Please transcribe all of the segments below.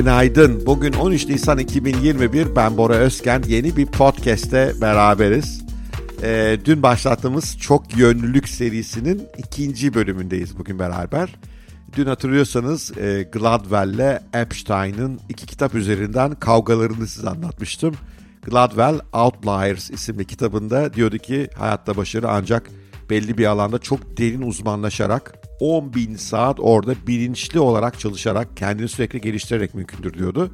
Günaydın. Bugün 13 Nisan 2021. Ben Bora Özken. Yeni bir podcast'te beraberiz. Ee, dün başlattığımız Çok Yönlülük serisinin ikinci bölümündeyiz bugün beraber. Dün hatırlıyorsanız e, Gladwell'le Epstein'ın iki kitap üzerinden kavgalarını size anlatmıştım. Gladwell Outliers isimli kitabında diyordu ki hayatta başarı ancak belli bir alanda çok derin uzmanlaşarak 10 bin saat orada bilinçli olarak çalışarak kendini sürekli geliştirerek mümkündür diyordu.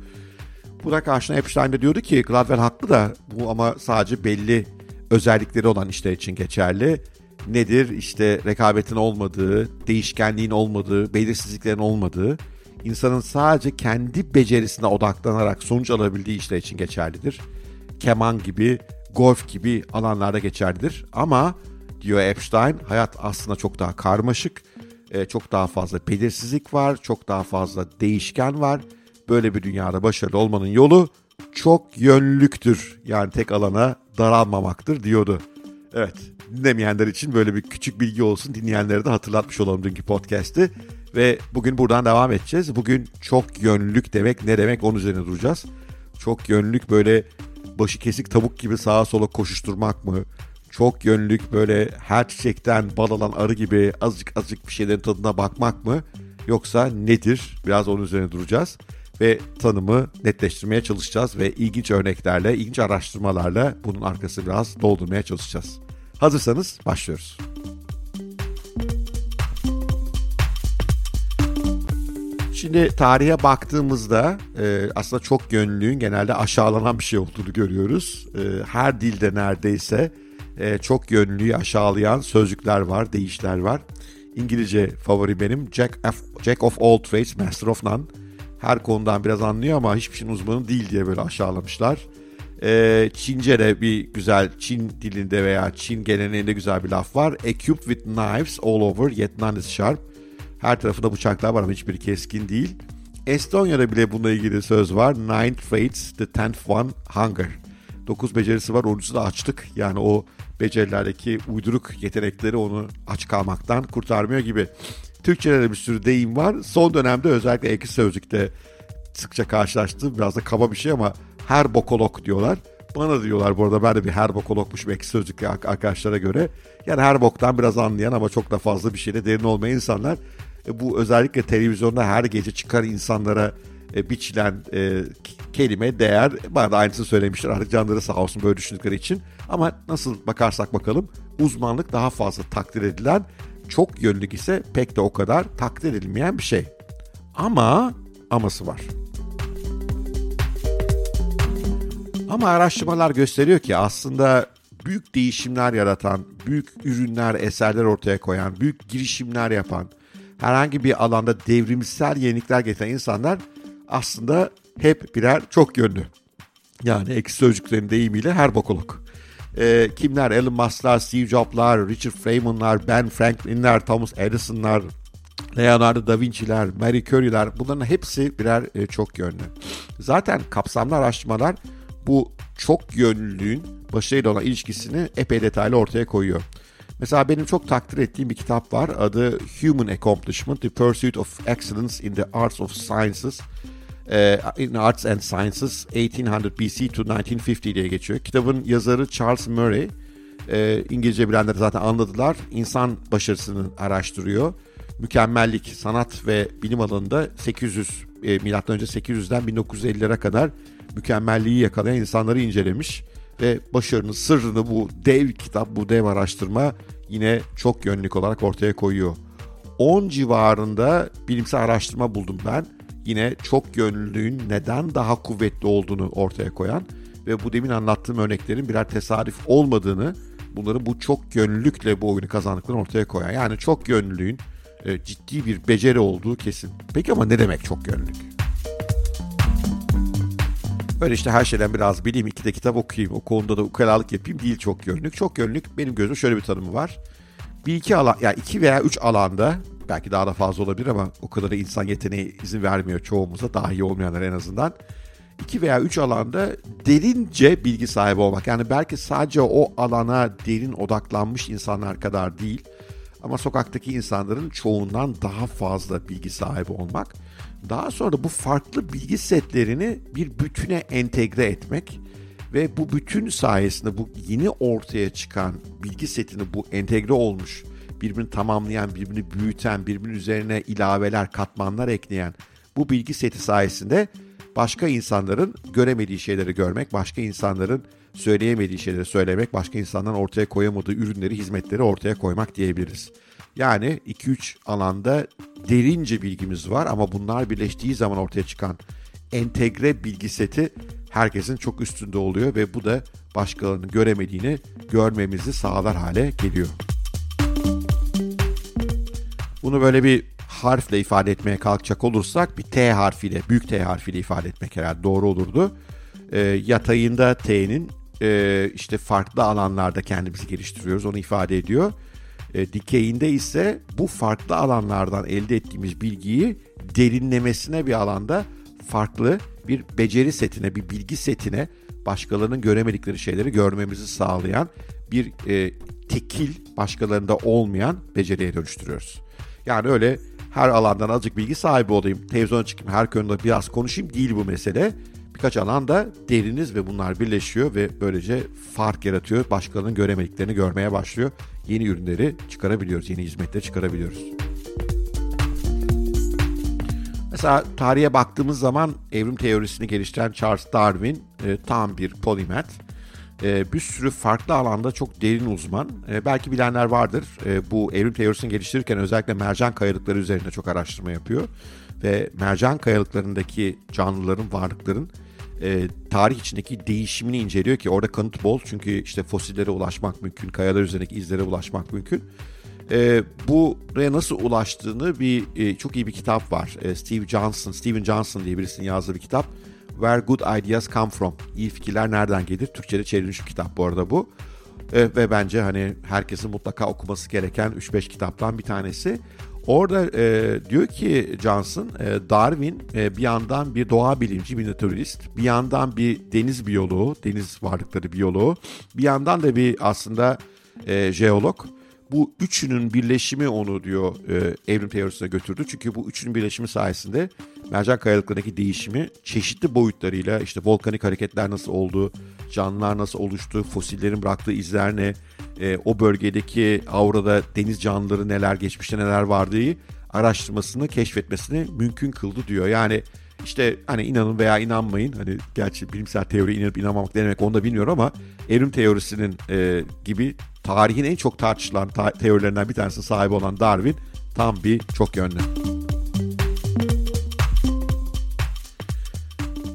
Buna karşına Epstein de diyordu ki Gladwell haklı da bu ama sadece belli özellikleri olan işler için geçerli. Nedir? İşte rekabetin olmadığı, değişkenliğin olmadığı, belirsizliklerin olmadığı, insanın sadece kendi becerisine odaklanarak sonuç alabildiği işler için geçerlidir. Keman gibi, golf gibi alanlarda geçerlidir. Ama diyor Epstein, hayat aslında çok daha karmaşık, e, çok daha fazla belirsizlik var, çok daha fazla değişken var. Böyle bir dünyada başarılı olmanın yolu çok yönlüktür. Yani tek alana daralmamaktır diyordu. Evet, dinlemeyenler için böyle bir küçük bilgi olsun. Dinleyenlere de hatırlatmış olalım dünkü podcast'i. Ve bugün buradan devam edeceğiz. Bugün çok yönlülük demek ne demek onun üzerine duracağız. Çok yönlülük böyle başı kesik tavuk gibi sağa sola koşuşturmak mı? Çok yönlülük böyle her çiçekten bal alan arı gibi azıcık azıcık bir şeylerin tadına bakmak mı? Yoksa nedir? Biraz onun üzerine duracağız ve tanımı netleştirmeye çalışacağız ve ilginç örneklerle, ilginç araştırmalarla bunun arkasını biraz doldurmaya çalışacağız. Hazırsanız başlıyoruz. Şimdi tarihe baktığımızda e, aslında çok yönlülüğün genelde aşağılanan bir şey olduğunu görüyoruz. E, her dilde neredeyse e, çok yönlülüğü aşağılayan sözcükler var, deyişler var. İngilizce favori benim Jack of, Jack of all trades, master of none. Her konudan biraz anlıyor ama hiçbir şeyin uzmanı değil diye böyle aşağılamışlar. Ee, Çince de bir güzel Çin dilinde veya Çin geleneğinde güzel bir laf var. Equipped with knives all over yet none is sharp. Her tarafında bıçaklar var ama hiçbiri keskin değil. Estonya'da bile bununla ilgili söz var. Nine traits, the tenth one hunger. Dokuz becerisi var, onuncusu da açlık. Yani o becerilerdeki uyduruk yetenekleri onu aç kalmaktan kurtarmıyor gibi. Türkçe'de de bir sürü deyim var. Son dönemde özellikle ekşi sözlükte sıkça karşılaştığım biraz da kaba bir şey ama her bokolog diyorlar. Bana diyorlar bu arada ben de bir her bokologmuşum ekşi sözlükte arkadaşlara göre. Yani her boktan biraz anlayan ama çok da fazla bir şeyle derin olmayan insanlar. E, bu özellikle televizyonda her gece çıkar insanlara e, biçilen e, kelime, değer. Bana da aynısını söylemişler artık canları sağ olsun böyle düşündükleri için. Ama nasıl bakarsak bakalım uzmanlık daha fazla takdir edilen, çok yönlülük ise pek de o kadar takdir edilmeyen bir şey. Ama aması var. Ama araştırmalar gösteriyor ki aslında büyük değişimler yaratan, büyük ürünler, eserler ortaya koyan, büyük girişimler yapan, herhangi bir alanda devrimsel yenilikler getiren insanlar aslında hep birer çok yönlü. Yani eksi sözcüklerin deyimiyle her bokolog. Ee, kimler? Elon Musk'lar, Steve Jobs'lar, Richard Feynman'lar, Ben Franklin'ler, Thomas Edison'lar, Leonardo da Vinci'ler, Marie Curie'ler bunların hepsi birer e, çok yönlü. Zaten kapsamlı araştırmalar bu çok yönlülüğün başarıyla olan ilişkisini epey detaylı ortaya koyuyor. Mesela benim çok takdir ettiğim bir kitap var. Adı Human Accomplishment, The Pursuit of Excellence in the Arts of Sciences. İn Arts and Sciences 1800 BC to 1950 diye geçiyor. Kitabın yazarı Charles Murray. E, İngilizce bilenler zaten anladılar. İnsan başarısını araştırıyor. Mükemmellik, sanat ve bilim alanında 800 e, milattan önce 800'den 1950'lere kadar mükemmelliği yakalayan insanları incelemiş ve başarının sırrını bu dev kitap, bu dev araştırma yine çok yönlük olarak ortaya koyuyor. 10 civarında bilimsel araştırma buldum ben. Yine çok yönlülüğün neden daha kuvvetli olduğunu ortaya koyan ve bu demin anlattığım örneklerin birer tesadüf olmadığını, bunların bu çok yönlülükle bu oyunu kazandıklarını ortaya koyan. Yani çok yönlülüğün e, ciddi bir beceri olduğu kesin. Peki ama ne demek çok yönlülük? Böyle işte her şeyden biraz bileyim, iki de kitap okuyayım, o konuda da ukalalık yapayım değil çok yönlük. Çok yönlük benim gözüm şöyle bir tanımı var. Bir iki alan, yani iki veya üç alanda belki daha da fazla olabilir ama o kadar da insan yeteneği izin vermiyor çoğumuza, daha iyi olmayanlar en azından. İki veya üç alanda derince bilgi sahibi olmak. Yani belki sadece o alana derin odaklanmış insanlar kadar değil ama sokaktaki insanların çoğundan daha fazla bilgi sahibi olmak Daha sonra bu farklı bilgi setlerini bir bütüne entegre etmek ve bu bütün sayesinde bu yeni ortaya çıkan bilgi setini bu entegre olmuş, birbirini tamamlayan, birbirini büyüten, birbirinin üzerine ilaveler, katmanlar ekleyen bu bilgi seti sayesinde başka insanların göremediği şeyleri görmek, başka insanların söyleyemediği şeyleri söylemek, başka insanların ortaya koyamadığı ürünleri, hizmetleri ortaya koymak diyebiliriz. Yani 2-3 alanda derince bilgimiz var ama bunlar birleştiği zaman ortaya çıkan entegre bilgi seti herkesin çok üstünde oluyor ve bu da başkalarının göremediğini görmemizi sağlar hale geliyor. Bunu böyle bir harfle ifade etmeye kalkacak olursak bir T harfiyle, büyük T harfiyle ifade etmek herhalde doğru olurdu. E, yatayında T'nin e, işte farklı alanlarda kendimizi geliştiriyoruz onu ifade ediyor. E, dikeyinde ise bu farklı alanlardan elde ettiğimiz bilgiyi derinlemesine bir alanda farklı bir beceri setine, bir bilgi setine başkalarının göremedikleri şeyleri görmemizi sağlayan bir e, tekil başkalarında olmayan beceriye dönüştürüyoruz. Yani öyle her alandan azıcık bilgi sahibi olayım, televizyona çıkayım, her konuda biraz konuşayım değil bu mesele. Birkaç alanda deriniz ve bunlar birleşiyor ve böylece fark yaratıyor. Başkalarının göremediklerini görmeye başlıyor. Yeni ürünleri çıkarabiliyoruz, yeni hizmetleri çıkarabiliyoruz. Mesela tarihe baktığımız zaman evrim teorisini geliştiren Charles Darwin e, tam bir polimet. E, bir sürü farklı alanda çok derin uzman. E, belki bilenler vardır. E, bu evrim teorisini geliştirirken özellikle mercan kayalıkları üzerinde çok araştırma yapıyor. Ve mercan kayalıklarındaki canlıların, varlıkların e, tarih içindeki değişimini inceliyor ki orada kanıt bol. Çünkü işte fosillere ulaşmak mümkün, kayalar üzerindeki izlere ulaşmak mümkün. E, buraya nasıl ulaştığını bir e, çok iyi bir kitap var. E, Steve Johnson, Steven Johnson diye birisinin yazdığı bir kitap. Where Good Ideas Come From. İyi fikirler nereden gelir? Türkçe'de çevrilmiş bir kitap bu arada bu. E, ve bence hani herkesin mutlaka okuması gereken 3-5 kitaptan bir tanesi. Orada e, diyor ki Johnson, e, Darwin e, bir yandan bir doğa bilimci, bir naturalist, bir yandan bir deniz biyoloğu, deniz varlıkları biyoloğu, bir yandan da bir aslında e, jeolog bu üçünün birleşimi onu diyor e, evrim teorisine götürdü. Çünkü bu üçünün birleşimi sayesinde mercan kayalıklarındaki değişimi çeşitli boyutlarıyla işte volkanik hareketler nasıl oldu, canlılar nasıl oluştu, fosillerin bıraktığı izler ne, e, o bölgedeki aurada deniz canlıları neler, geçmişte neler vardığı araştırmasını, keşfetmesini mümkün kıldı diyor. Yani işte hani inanın veya inanmayın hani gerçi bilimsel teori inanıp inanmamak ne demek onu da bilmiyorum ama evrim teorisinin e, gibi tarihin en çok tartışılan ta- teorilerinden bir tanesinin sahibi olan Darwin tam bir çok yönlü.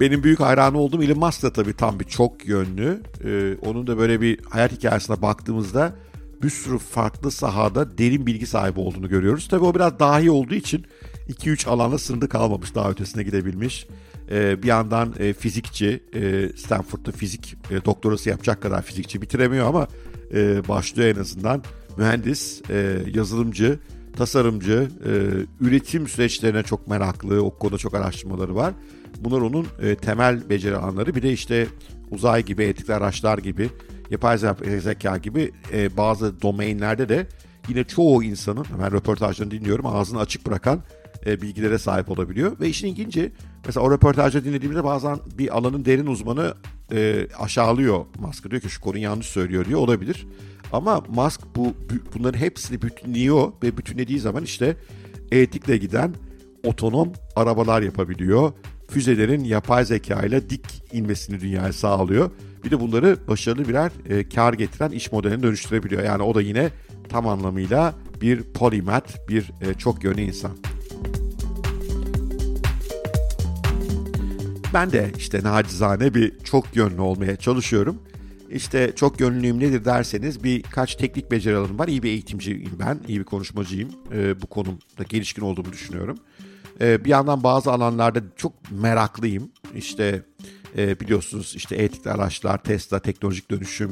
Benim büyük hayranı olduğum Elon Musk da tabii tam bir çok yönlü. Ee, onun da böyle bir hayat hikayesine baktığımızda bir sürü farklı sahada derin bilgi sahibi olduğunu görüyoruz. Tabii o biraz dahi olduğu için 2-3 alanda sınırlı kalmamış, daha ötesine gidebilmiş. Ee, bir yandan e, fizikçi, e, Stanford'da fizik e, doktorası yapacak kadar fizikçi bitiremiyor ama e, başlıyor en azından. Mühendis, e, yazılımcı, tasarımcı, e, üretim süreçlerine çok meraklı, o konuda çok araştırmaları var. Bunlar onun e, temel beceri alanları. Bir de işte uzay gibi, etikli araçlar gibi, yapay zeka gibi e, bazı domainlerde de yine çoğu insanın, ben röportajlarını dinliyorum, ağzını açık bırakan e, bilgilere sahip olabiliyor. Ve işin ilginci mesela o röportajda dinlediğimde bazen bir alanın derin uzmanı e, aşağılıyor Musk'ı. Diyor ki şu konu yanlış söylüyor diyor olabilir. Ama Musk bu bunların hepsini bütünlüyor ve bütünlediği zaman işte etikle giden otonom arabalar yapabiliyor. Füzelerin yapay zeka ile dik inmesini dünyaya sağlıyor. Bir de bunları başarılı birer e, kar getiren iş modeline dönüştürebiliyor. Yani o da yine tam anlamıyla bir polimat, bir e, çok yönlü insan. Ben de işte nacizane bir çok yönlü olmaya çalışıyorum. İşte çok yönlülüğüm nedir derseniz birkaç teknik beceri alanım var. İyi bir eğitimciyim ben, iyi bir konuşmacıyım. Ee, bu konumda gelişkin olduğumu düşünüyorum. Ee, bir yandan bazı alanlarda çok meraklıyım. İşte e, biliyorsunuz işte etikli araçlar, Tesla, teknolojik dönüşüm,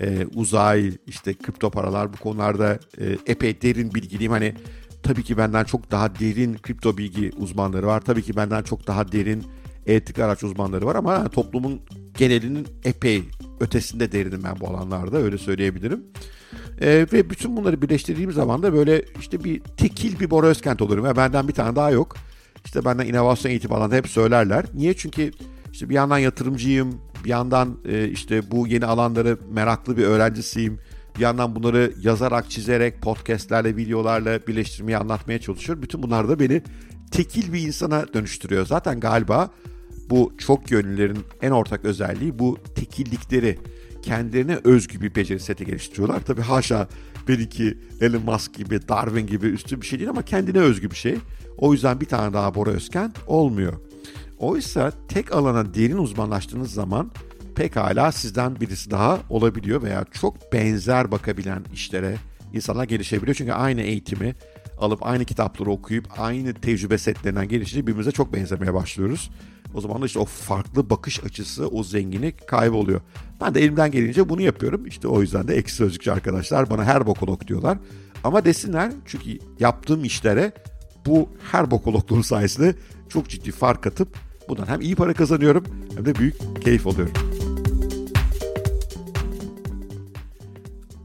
e, uzay, işte kripto paralar bu konularda e, epey derin bilgiliyim. Hani tabii ki benden çok daha derin kripto bilgi uzmanları var. Tabii ki benden çok daha derin etik araç uzmanları var ama toplumun genelinin epey ötesinde derinim ben bu alanlarda öyle söyleyebilirim. Ee, ve bütün bunları birleştirdiğim zaman da böyle işte bir tekil bir Bora Özkent olurum. Yani benden bir tane daha yok. işte benden inovasyon eğitimi alan hep söylerler. Niye? Çünkü işte bir yandan yatırımcıyım, bir yandan e, işte bu yeni alanları meraklı bir öğrencisiyim. Bir yandan bunları yazarak, çizerek, podcastlerle, videolarla birleştirmeye, anlatmaya çalışıyorum. Bütün bunlar da beni tekil bir insana dönüştürüyor. Zaten galiba bu çok yönlülerin en ortak özelliği bu tekillikleri kendilerine özgü bir beceri seti geliştiriyorlar. Tabii haşa benimki Elon Musk gibi, Darwin gibi üstün bir şey değil ama kendine özgü bir şey. O yüzden bir tane daha Bora Özkent olmuyor. Oysa tek alana derin uzmanlaştığınız zaman pekala sizden birisi daha olabiliyor veya çok benzer bakabilen işlere insanlar gelişebiliyor. Çünkü aynı eğitimi alıp aynı kitapları okuyup aynı tecrübe setlerinden gelişince birbirimize çok benzemeye başlıyoruz. O zaman da işte o farklı bakış açısı, o zenginlik kayboluyor. Ben de elimden gelince bunu yapıyorum. İşte o yüzden de eksi sözcükçü arkadaşlar bana her bokolog diyorlar. Ama desinler çünkü yaptığım işlere bu her bokologluğun sayesinde çok ciddi fark atıp bundan hem iyi para kazanıyorum hem de büyük keyif alıyorum.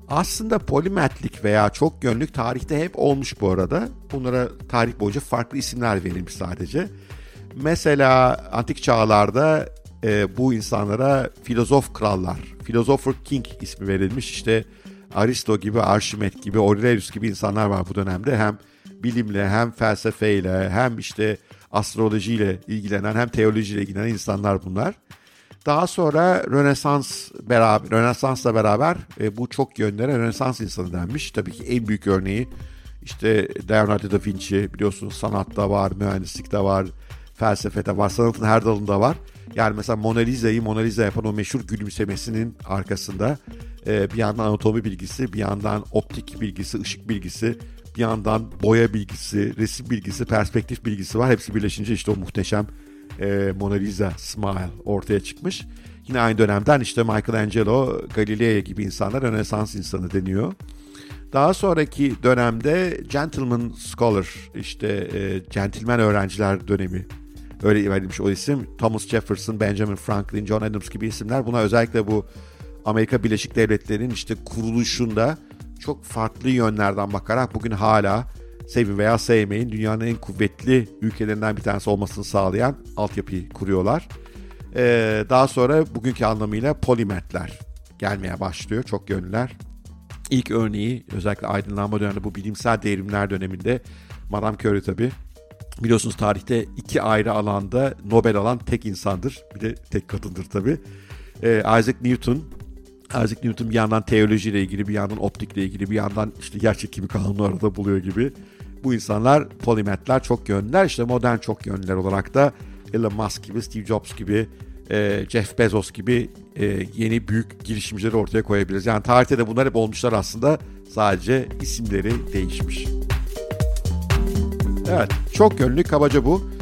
Aslında polimetlik veya çok yönlük tarihte hep olmuş bu arada. Bunlara tarih boyunca farklı isimler verilmiş sadece. Mesela antik çağlarda e, bu insanlara filozof krallar, philosopher king ismi verilmiş. İşte Aristo gibi, Arşimet gibi, Aurelius gibi insanlar var bu dönemde. Hem bilimle, hem felsefeyle, hem işte astrolojiyle ilgilenen, hem teolojiyle ilgilenen insanlar bunlar. Daha sonra Rönesans beraber Rönesans'la beraber e, bu çok yönlere Rönesans insanı denmiş. Tabii ki en büyük örneği işte Leonardo da Vinci biliyorsunuz sanatta var, mühendislikte var, felsefede var, sanatın her dalında var. Yani mesela Mona Lisa'yı Mona Lisa yapan o meşhur gülümsemesinin arkasında e, bir yandan anatomi bilgisi, bir yandan optik bilgisi, ışık bilgisi, bir yandan boya bilgisi, resim bilgisi, perspektif bilgisi var. Hepsi birleşince işte o muhteşem e, Mona Lisa Smile ortaya çıkmış. Yine aynı dönemden işte Michelangelo, Galileo gibi insanlar Rönesans insanı deniyor. Daha sonraki dönemde Gentleman Scholar, işte e, Gentleman öğrenciler dönemi öyle verilmiş o isim. Thomas Jefferson, Benjamin Franklin, John Adams gibi isimler. Buna özellikle bu Amerika Birleşik Devletleri'nin işte kuruluşunda çok farklı yönlerden bakarak bugün hala sevin veya sevmeyin dünyanın en kuvvetli ülkelerinden bir tanesi olmasını sağlayan altyapıyı kuruyorlar. Ee, daha sonra bugünkü anlamıyla polimetler gelmeye başlıyor. Çok yönlüler. İlk örneği özellikle aydınlanma döneminde bu bilimsel devrimler döneminde Madame Curie tabii biliyorsunuz tarihte iki ayrı alanda Nobel alan tek insandır. Bir de tek kadındır tabii. Ee, Isaac Newton Isaac Newton bir yandan teolojiyle ilgili, bir yandan optikle ilgili, bir yandan işte yer çekimi kanunu arada buluyor gibi. Bu insanlar polimetler, çok yönlüler. İşte modern çok yönlüler olarak da Elon Musk gibi, Steve Jobs gibi, e, Jeff Bezos gibi e, yeni büyük girişimcileri ortaya koyabiliriz. Yani tarihte de bunlar hep olmuşlar aslında. Sadece isimleri değişmiş. Evet, çok yönlü kabaca bu.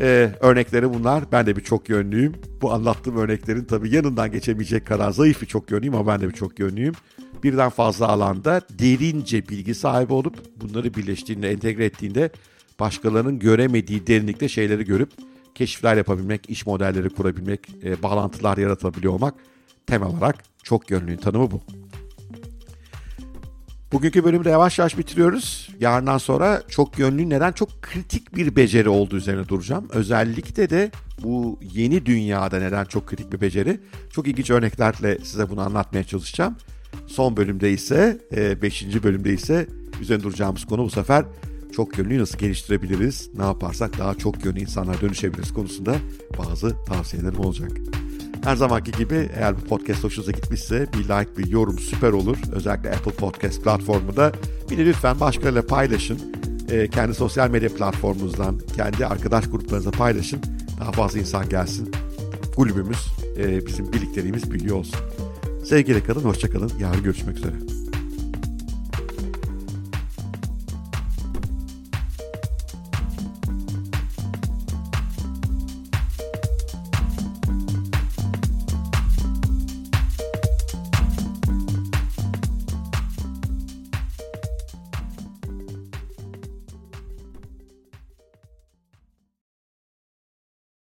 Ee, örnekleri bunlar. Ben de bir çok yönlüyüm. Bu anlattığım örneklerin tabii yanından geçemeyecek kadar zayıf bir çok yönlüyüm ama ben de bir çok yönlüyüm. Birden fazla alanda derince bilgi sahibi olup bunları birleştiğinde, entegre ettiğinde başkalarının göremediği derinlikte şeyleri görüp keşifler yapabilmek, iş modelleri kurabilmek, e, bağlantılar yaratabiliyor olmak temel olarak çok yönlüğün tanımı bu. Bugünkü bölümü de yavaş yavaş bitiriyoruz. Yarından sonra çok yönlü neden çok kritik bir beceri olduğu üzerine duracağım. Özellikle de bu yeni dünyada neden çok kritik bir beceri. Çok ilginç örneklerle size bunu anlatmaya çalışacağım. Son bölümde ise, 5. E, bölümde ise üzerine duracağımız konu bu sefer çok yönlüyü nasıl geliştirebiliriz, ne yaparsak daha çok yönlü insanlar dönüşebiliriz konusunda bazı tavsiyelerim olacak. Her zamanki gibi eğer bu podcast hoşunuza gitmişse bir like, bir yorum süper olur. Özellikle Apple Podcast platformunda. Bir de lütfen başkalarıyla paylaşın. Ee, kendi sosyal medya platformunuzdan, kendi arkadaş gruplarınıza paylaşın. Daha fazla insan gelsin. Kulübümüz, e, bizim birlikteliğimiz büyüyor olsun. Sevgiyle kalın, hoşçakalın. Yarın görüşmek üzere.